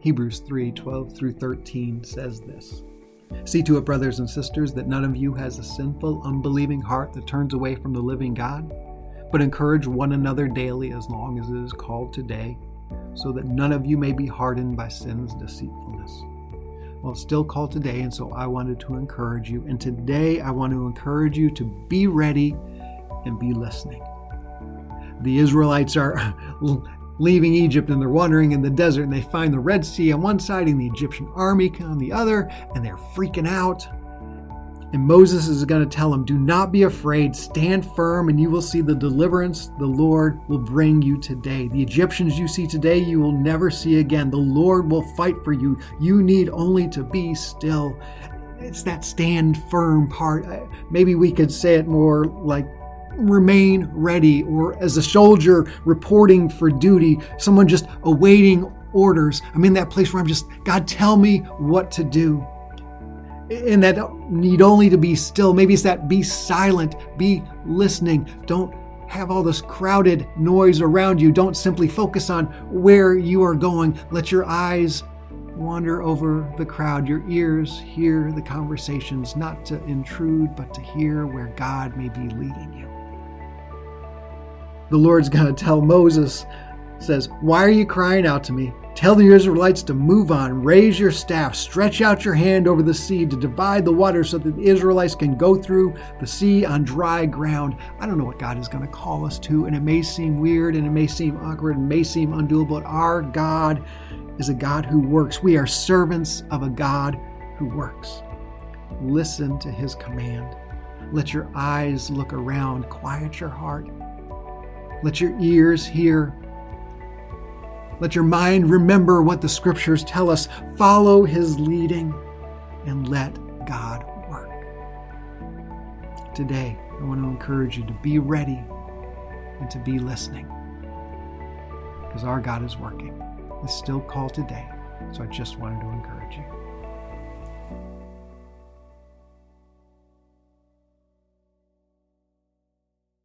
Hebrews 3 12 through 13 says this See to it, brothers and sisters, that none of you has a sinful, unbelieving heart that turns away from the living God, but encourage one another daily as long as it is called today, so that none of you may be hardened by sin's deceitfulness. Well, it's still called today, and so I wanted to encourage you. And today I want to encourage you to be ready and be listening. The Israelites are leaving Egypt and they're wandering in the desert and they find the Red Sea on one side and the Egyptian army on the other, and they're freaking out. And Moses is going to tell them, Do not be afraid, stand firm, and you will see the deliverance the Lord will bring you today. The Egyptians you see today, you will never see again. The Lord will fight for you. You need only to be still. It's that stand firm part. Maybe we could say it more like remain ready, or as a soldier reporting for duty, someone just awaiting orders. I'm in that place where I'm just, God, tell me what to do. And that need only to be still. Maybe it's that be silent, be listening. Don't have all this crowded noise around you. Don't simply focus on where you are going. Let your eyes wander over the crowd, your ears hear the conversations, not to intrude, but to hear where God may be leading you the Lord's going to tell Moses, says, Why are you crying out to me? Tell the Israelites to move on, raise your staff, stretch out your hand over the sea to divide the water so that the Israelites can go through the sea on dry ground. I don't know what God is going to call us to, and it may seem weird and it may seem awkward and may seem undoable, but our God is a God who works. We are servants of a God who works. Listen to his command. Let your eyes look around, quiet your heart, let your ears hear. Let your mind remember what the scriptures tell us. Follow his leading and let God work. Today, I want to encourage you to be ready and to be listening because our God is working. It's still called today, so I just wanted to encourage you.